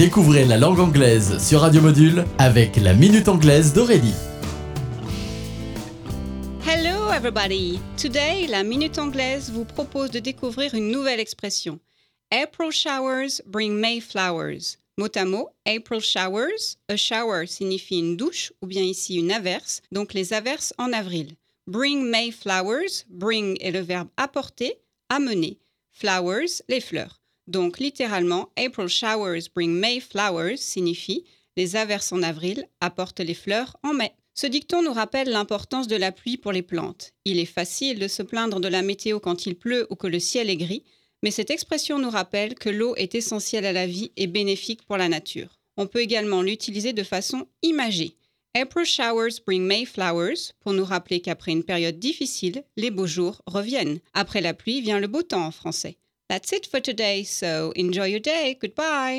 Découvrez la langue anglaise sur Radio Module avec la Minute Anglaise d'Aurélie. Hello everybody! Today, la Minute Anglaise vous propose de découvrir une nouvelle expression. April showers bring May flowers. Mot à mot, April showers. A shower signifie une douche ou bien ici une averse, donc les averses en avril. Bring May flowers. Bring est le verbe apporter, amener. Flowers, les fleurs. Donc littéralement, April showers bring May flowers signifie les averses en avril apportent les fleurs en mai. Ce dicton nous rappelle l'importance de la pluie pour les plantes. Il est facile de se plaindre de la météo quand il pleut ou que le ciel est gris, mais cette expression nous rappelle que l'eau est essentielle à la vie et bénéfique pour la nature. On peut également l'utiliser de façon imagée. April showers bring May flowers pour nous rappeler qu'après une période difficile, les beaux jours reviennent. Après la pluie vient le beau temps en français. That's it for today, so enjoy your day. Goodbye.